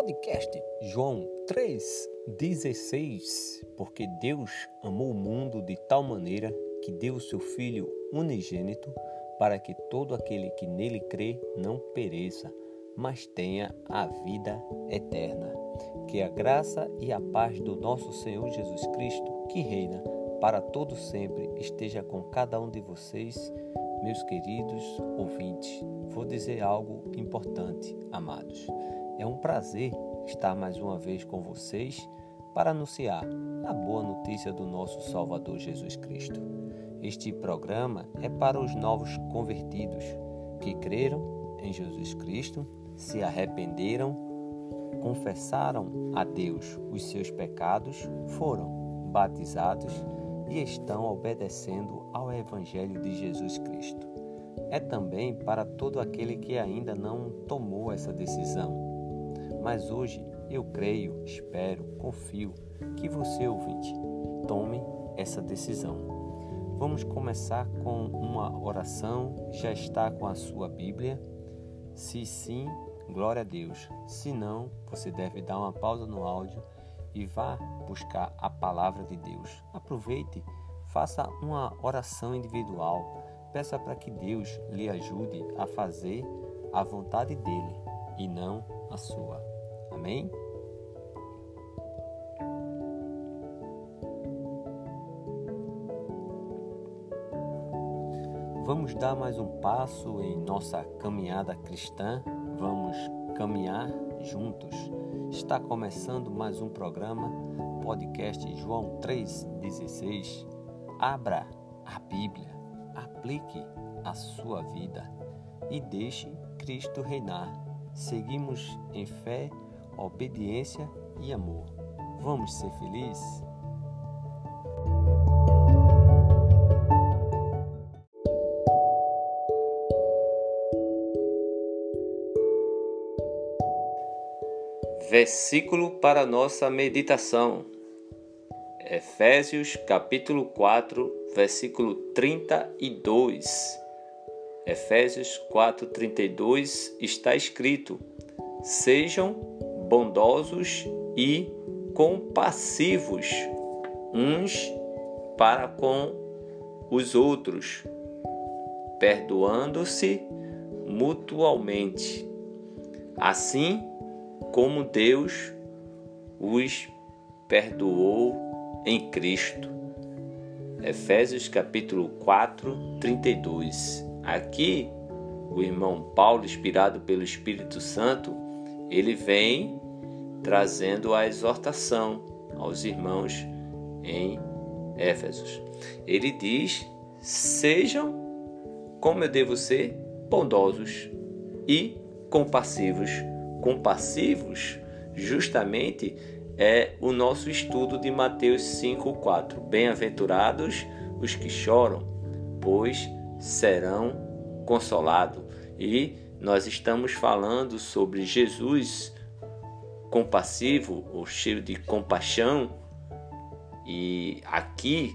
podcast João 3,16 Porque Deus amou o mundo de tal maneira que deu o seu Filho unigênito para que todo aquele que nele crê não pereça, mas tenha a vida eterna. Que a graça e a paz do nosso Senhor Jesus Cristo, que reina para todo sempre, esteja com cada um de vocês, meus queridos ouvintes. Vou dizer algo importante, amados. É um prazer estar mais uma vez com vocês para anunciar a boa notícia do nosso Salvador Jesus Cristo. Este programa é para os novos convertidos que creram em Jesus Cristo, se arrependeram, confessaram a Deus os seus pecados, foram batizados e estão obedecendo ao Evangelho de Jesus Cristo. É também para todo aquele que ainda não tomou essa decisão mas hoje eu creio, espero, confio que você, ouvinte, tome essa decisão. Vamos começar com uma oração. Já está com a sua Bíblia? Se sim, glória a Deus. Se não, você deve dar uma pausa no áudio e vá buscar a palavra de Deus. Aproveite, faça uma oração individual. Peça para que Deus lhe ajude a fazer a vontade dele e não a sua. Amém? Vamos dar mais um passo em nossa caminhada cristã. Vamos caminhar juntos. Está começando mais um programa, podcast João 3,16. Abra a Bíblia, aplique a sua vida e deixe Cristo reinar. Seguimos em fé obediência e amor. Vamos ser felizes? Versículo para nossa meditação. Efésios capítulo 4, versículo 32. Efésios 4:32 está escrito: Sejam bondosos e compassivos uns para com os outros, perdoando-se mutualmente, assim como Deus os perdoou em Cristo. Efésios capítulo 4, 32. Aqui, o irmão Paulo, inspirado pelo Espírito Santo, ele vem trazendo a exortação aos irmãos em Éfesos. Ele diz: sejam como eu devo ser, bondosos e compassivos. Compassivos, justamente, é o nosso estudo de Mateus 5:4. Bem-aventurados os que choram, pois serão consolados. E nós estamos falando sobre Jesus compassivo ou cheio de compaixão. E aqui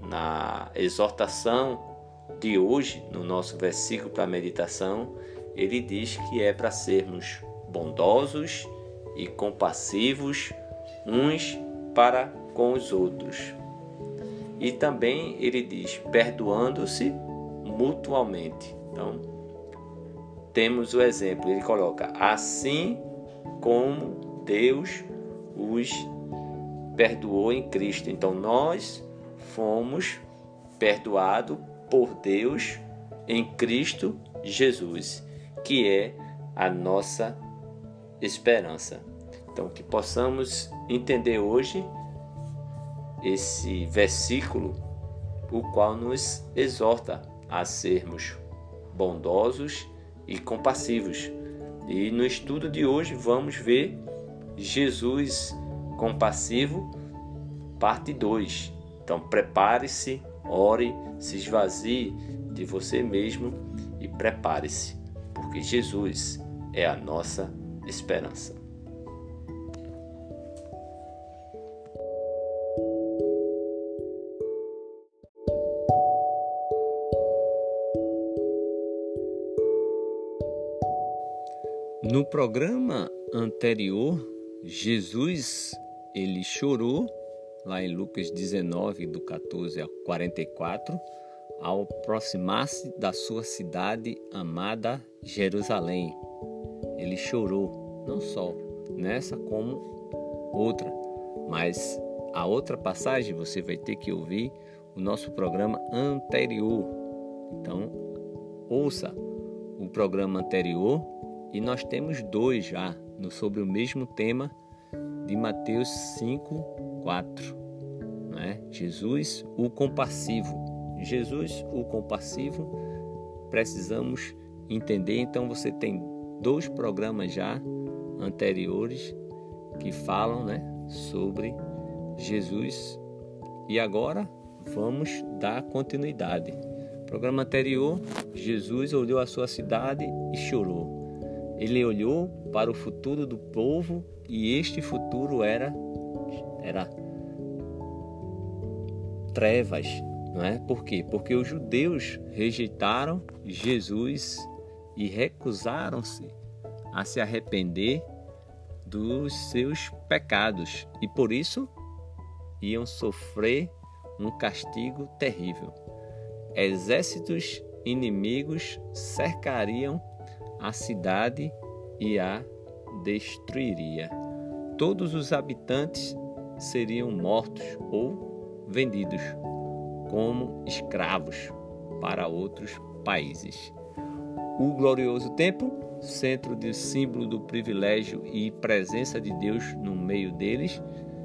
na exortação de hoje, no nosso versículo para meditação, ele diz que é para sermos bondosos e compassivos uns para com os outros. E também ele diz perdoando-se mutuamente. Então, temos o exemplo, ele coloca assim como Deus os perdoou em Cristo. Então nós fomos perdoados por Deus em Cristo Jesus, que é a nossa esperança. Então que possamos entender hoje esse versículo, o qual nos exorta a sermos bondosos e compassivos. E no estudo de hoje vamos ver Jesus compassivo, parte 2. Então prepare-se, ore, se esvazie de você mesmo e prepare-se, porque Jesus é a nossa esperança. No programa anterior, Jesus ele chorou lá em Lucas 19 do 14 ao 44 ao aproximar-se da sua cidade amada Jerusalém. Ele chorou, não só nessa como outra, mas a outra passagem você vai ter que ouvir o nosso programa anterior. Então, ouça o programa anterior e nós temos dois já sobre o mesmo tema de Mateus 5, 4. Né? Jesus, o compassivo. Jesus, o compassivo, precisamos entender. Então você tem dois programas já anteriores que falam né, sobre Jesus. E agora vamos dar continuidade. programa anterior, Jesus olhou a sua cidade e chorou. Ele olhou para o futuro do povo e este futuro era era trevas, não é? Por quê? Porque os judeus rejeitaram Jesus e recusaram-se a se arrepender dos seus pecados e por isso iam sofrer um castigo terrível. Exércitos inimigos cercariam a cidade e a destruiria. Todos os habitantes seriam mortos ou vendidos como escravos para outros países. O glorioso templo, centro de símbolo do privilégio e presença de Deus no meio deles,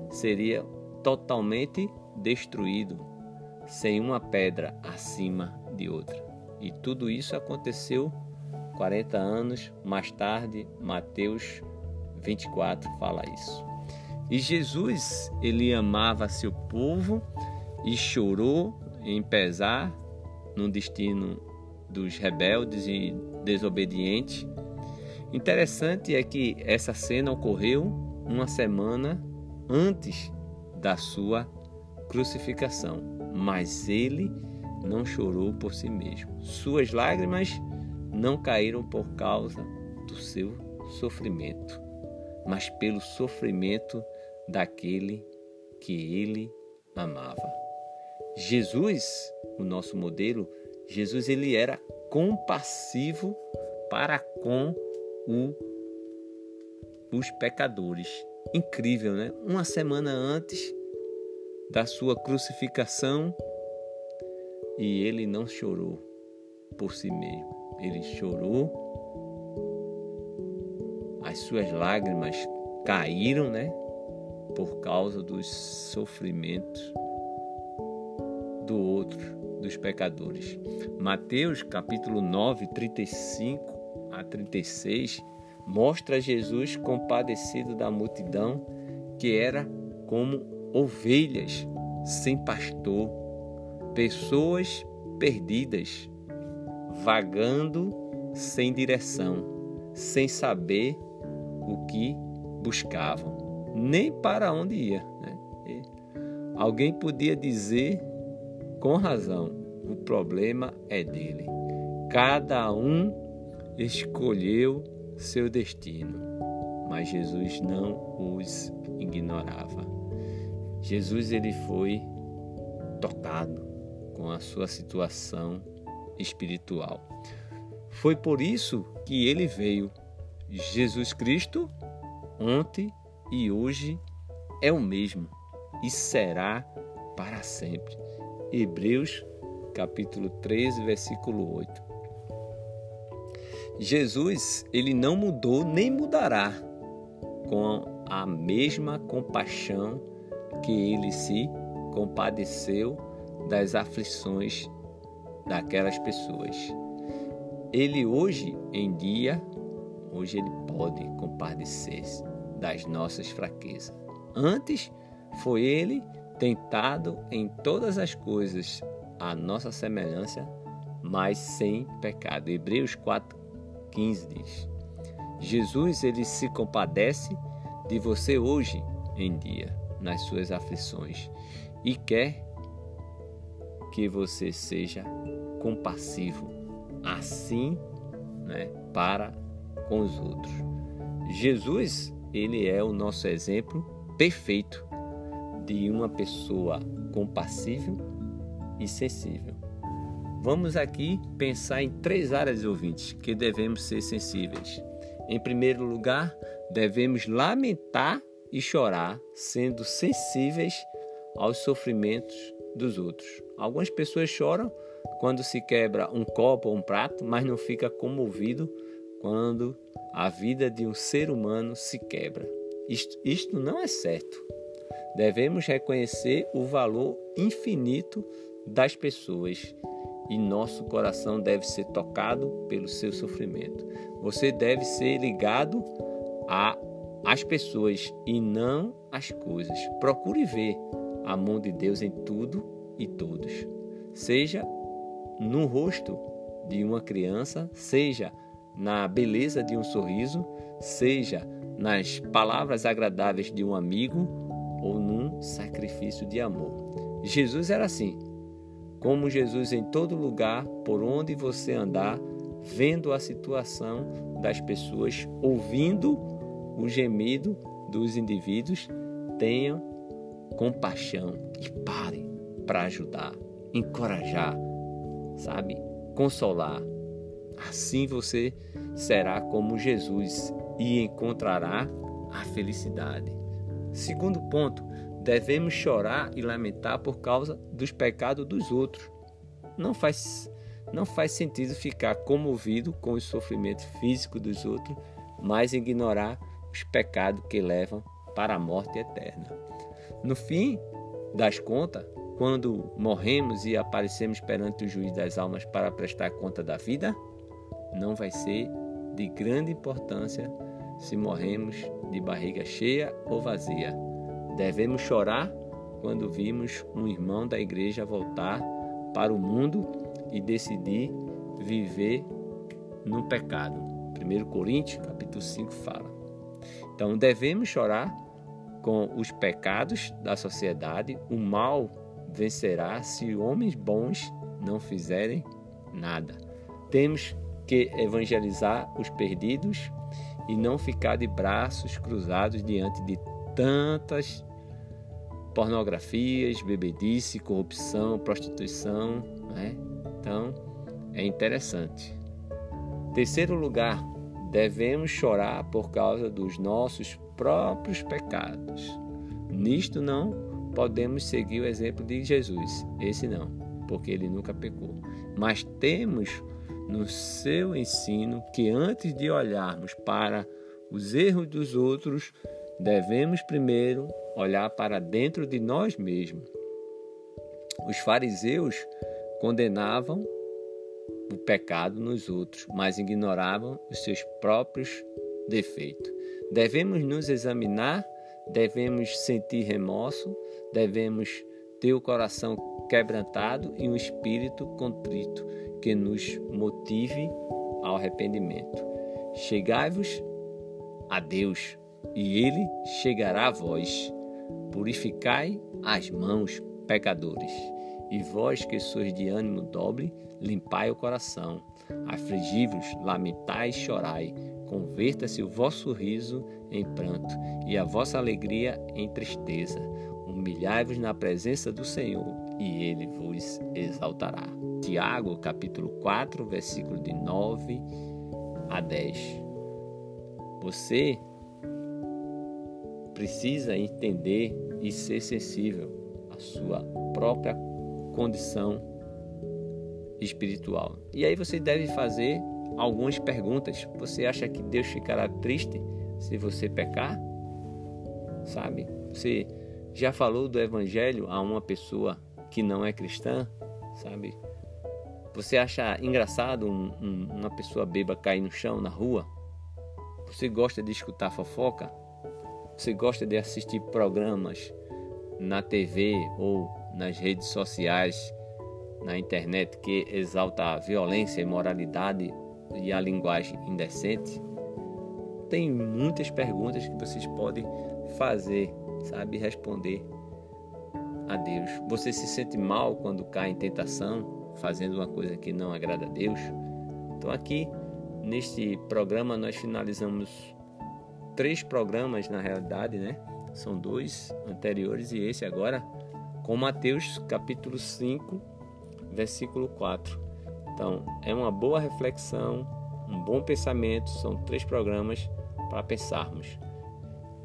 seria totalmente destruído, sem uma pedra acima de outra. E tudo isso aconteceu 40 anos mais tarde, Mateus 24 fala isso. E Jesus, ele amava seu povo e chorou em pesar no destino dos rebeldes e desobedientes. Interessante é que essa cena ocorreu uma semana antes da sua crucificação, mas ele não chorou por si mesmo. Suas lágrimas não caíram por causa do seu sofrimento, mas pelo sofrimento daquele que ele amava. Jesus, o nosso modelo, Jesus ele era compassivo para com o, os pecadores. Incrível, né? Uma semana antes da sua crucificação e ele não chorou por si mesmo. Ele chorou, as suas lágrimas caíram, né? Por causa dos sofrimentos do outro, dos pecadores. Mateus capítulo 9, 35 a 36 mostra Jesus compadecido da multidão que era como ovelhas sem pastor, pessoas perdidas, vagando sem direção, sem saber o que buscavam, nem para onde ia. Né? Alguém podia dizer com razão, o problema é dele. Cada um escolheu seu destino, mas Jesus não os ignorava. Jesus ele foi tocado com a sua situação espiritual. Foi por isso que ele veio. Jesus Cristo, ontem e hoje, é o mesmo e será para sempre. Hebreus capítulo 13, versículo 8. Jesus, ele não mudou nem mudará com a mesma compaixão que ele se compadeceu das aflições daquelas pessoas. Ele hoje em dia, hoje ele pode compadecer-se das nossas fraquezas. Antes foi ele tentado em todas as coisas a nossa semelhança, mas sem pecado. Hebreus 4:15 diz: Jesus ele se compadece de você hoje em dia nas suas aflições e quer que você seja compassivo assim, né, para com os outros. Jesus, ele é o nosso exemplo perfeito de uma pessoa compassível e sensível. Vamos aqui pensar em três áreas ouvintes que devemos ser sensíveis. Em primeiro lugar, devemos lamentar e chorar, sendo sensíveis aos sofrimentos dos outros. Algumas pessoas choram quando se quebra um copo ou um prato, mas não fica comovido quando a vida de um ser humano se quebra. Isto, isto não é certo. Devemos reconhecer o valor infinito das pessoas e nosso coração deve ser tocado pelo seu sofrimento. Você deve ser ligado às pessoas e não às coisas. Procure ver a mão de Deus em tudo e todos. Seja no rosto de uma criança, seja na beleza de um sorriso, seja nas palavras agradáveis de um amigo ou num sacrifício de amor. Jesus era assim. Como Jesus em todo lugar, por onde você andar, vendo a situação das pessoas, ouvindo o gemido dos indivíduos, tenham compaixão e pare para ajudar, encorajar, sabe? Consolar. Assim você será como Jesus e encontrará a felicidade. Segundo ponto, devemos chorar e lamentar por causa dos pecados dos outros. Não faz, não faz sentido ficar comovido com o sofrimento físico dos outros, mas ignorar os pecados que levam para a morte eterna. No fim das contas, quando morremos e aparecemos perante o juiz das almas para prestar conta da vida, não vai ser de grande importância se morremos de barriga cheia ou vazia. Devemos chorar quando vimos um irmão da igreja voltar para o mundo e decidir viver no pecado. 1 Coríntios, capítulo 5 fala. Então devemos chorar com os pecados da sociedade, o mal vencerá se homens bons não fizerem nada. Temos que evangelizar os perdidos e não ficar de braços cruzados diante de tantas pornografias, bebedice, corrupção, prostituição. Né? Então, é interessante. Terceiro lugar, devemos chorar por causa dos nossos próprios pecados. Nisto não podemos seguir o exemplo de Jesus. Esse não, porque ele nunca pecou. Mas temos no seu ensino que antes de olharmos para os erros dos outros, devemos primeiro olhar para dentro de nós mesmos. Os fariseus condenavam o pecado nos outros, mas ignoravam os seus próprios defeitos. Devemos nos examinar, devemos sentir remorso, devemos ter o coração quebrantado e um espírito contrito que nos motive ao arrependimento. Chegai-vos a Deus, e ele chegará a vós. Purificai as mãos, pecadores, e vós que sois de ânimo dobre, limpai o coração. Afligi-vos, lamentai e chorai. Converta-se o vosso riso em pranto e a vossa alegria em tristeza humilhai-vos na presença do Senhor e ele vos exaltará. Tiago, capítulo 4, versículo de 9 a 10. Você precisa entender e ser sensível à sua própria condição espiritual. E aí você deve fazer algumas perguntas. Você acha que Deus ficará triste se você pecar? Sabe? Você já falou do evangelho a uma pessoa que não é cristã, sabe? Você acha engraçado um, um, uma pessoa beba cair no chão na rua? Você gosta de escutar fofoca? Você gosta de assistir programas na TV ou nas redes sociais, na internet que exalta a violência, a imoralidade e a linguagem indecente? Tem muitas perguntas que vocês podem fazer sabe responder a Deus. Você se sente mal quando cai em tentação, fazendo uma coisa que não agrada a Deus? Então aqui Neste programa nós finalizamos três programas na realidade, né? São dois anteriores e esse agora com Mateus capítulo 5, versículo 4. Então, é uma boa reflexão, um bom pensamento, são três programas para pensarmos.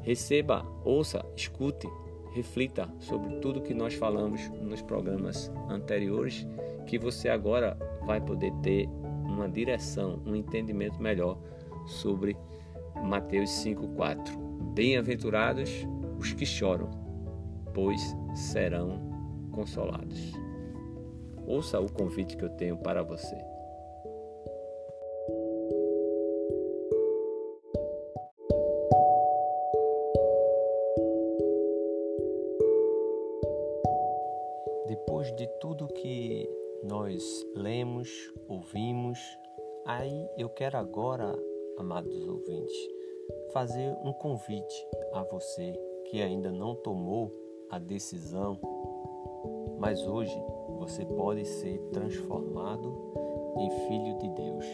Receba, ouça, escute, reflita sobre tudo que nós falamos nos programas anteriores, que você agora vai poder ter uma direção, um entendimento melhor sobre Mateus 5:4. Bem-aventurados os que choram, pois serão consolados. Ouça o convite que eu tenho para você. De tudo que nós lemos, ouvimos, aí eu quero agora, amados ouvintes, fazer um convite a você que ainda não tomou a decisão, mas hoje você pode ser transformado em filho de Deus.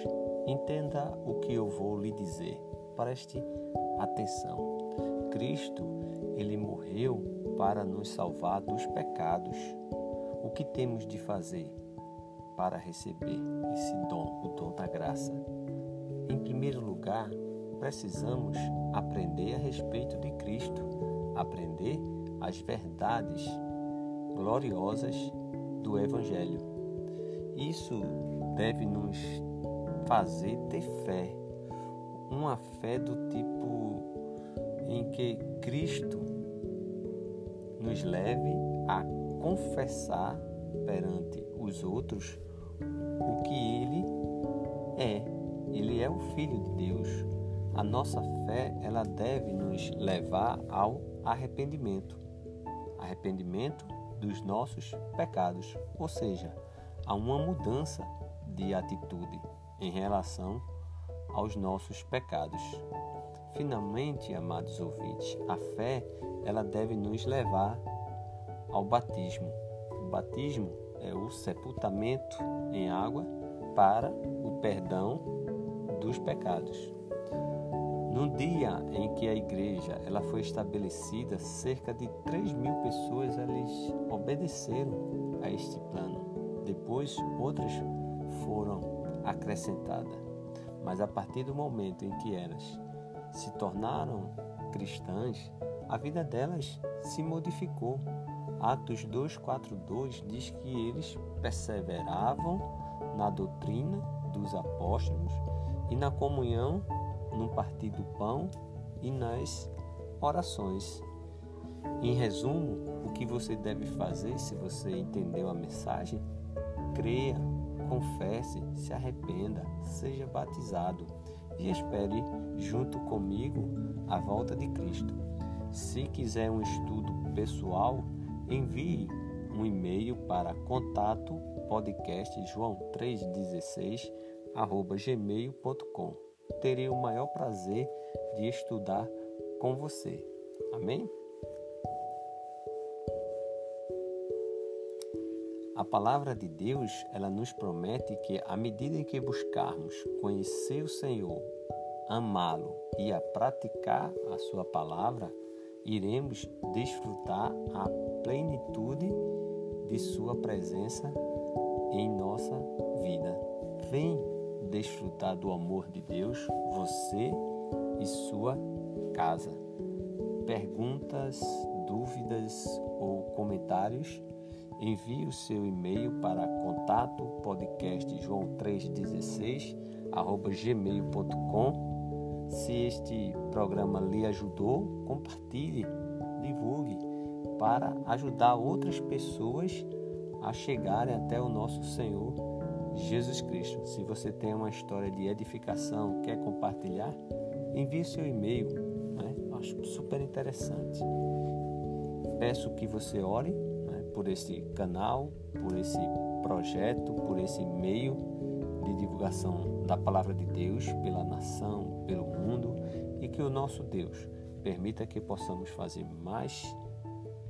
Entenda o que eu vou lhe dizer. Preste atenção. Cristo, ele morreu para nos salvar dos pecados. O que temos de fazer para receber esse dom, o dom da graça? Em primeiro lugar, precisamos aprender a respeito de Cristo, aprender as verdades gloriosas do Evangelho. Isso deve nos fazer ter fé, uma fé do tipo em que Cristo nos leve a confessar perante os outros o que Ele é. Ele é o Filho de Deus. A nossa fé ela deve nos levar ao arrependimento arrependimento dos nossos pecados, ou seja, a uma mudança de atitude em relação aos nossos pecados. Finalmente, amados ouvintes, a fé ela deve nos levar ao batismo. O batismo é o sepultamento em água para o perdão dos pecados. No dia em que a igreja ela foi estabelecida, cerca de 3 mil pessoas eles obedeceram a este plano. Depois, outras foram acrescentadas. Mas a partir do momento em que elas se tornaram cristãs, a vida delas se modificou. Atos 2:42 diz que eles perseveravam na doutrina dos apóstolos e na comunhão no partir do pão e nas orações. Em resumo, o que você deve fazer se você entendeu a mensagem? Creia, confesse, se arrependa, seja batizado e espere junto comigo a volta de Cristo. Se quiser um estudo pessoal, envie um e-mail para contato podcast joão 316 gmail.com terei o maior prazer de estudar com você. Amém? A palavra de Deus, ela nos promete que à medida em que buscarmos conhecer o Senhor, amá-lo e a praticar a sua palavra, iremos desfrutar a plenitude de sua presença em nossa vida. Vem desfrutar do amor de Deus, você e sua casa. Perguntas, dúvidas ou comentários? Envie o seu e-mail para contato podcast joão 316 gmail.com. Se este programa lhe ajudou, compartilhe, divulgue para ajudar outras pessoas a chegarem até o nosso Senhor Jesus Cristo. Se você tem uma história de edificação, quer compartilhar, envie seu e-mail. Né? Acho super interessante. Peço que você ore né, por esse canal, por esse projeto, por esse meio de divulgação da palavra de Deus pela nação, pelo mundo e que o nosso Deus permita que possamos fazer mais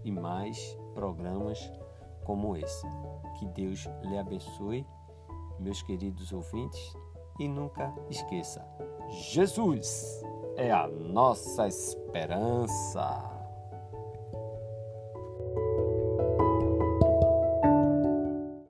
e mais programas como esse. Que Deus lhe abençoe meus queridos ouvintes, e nunca esqueça: Jesus é a nossa esperança.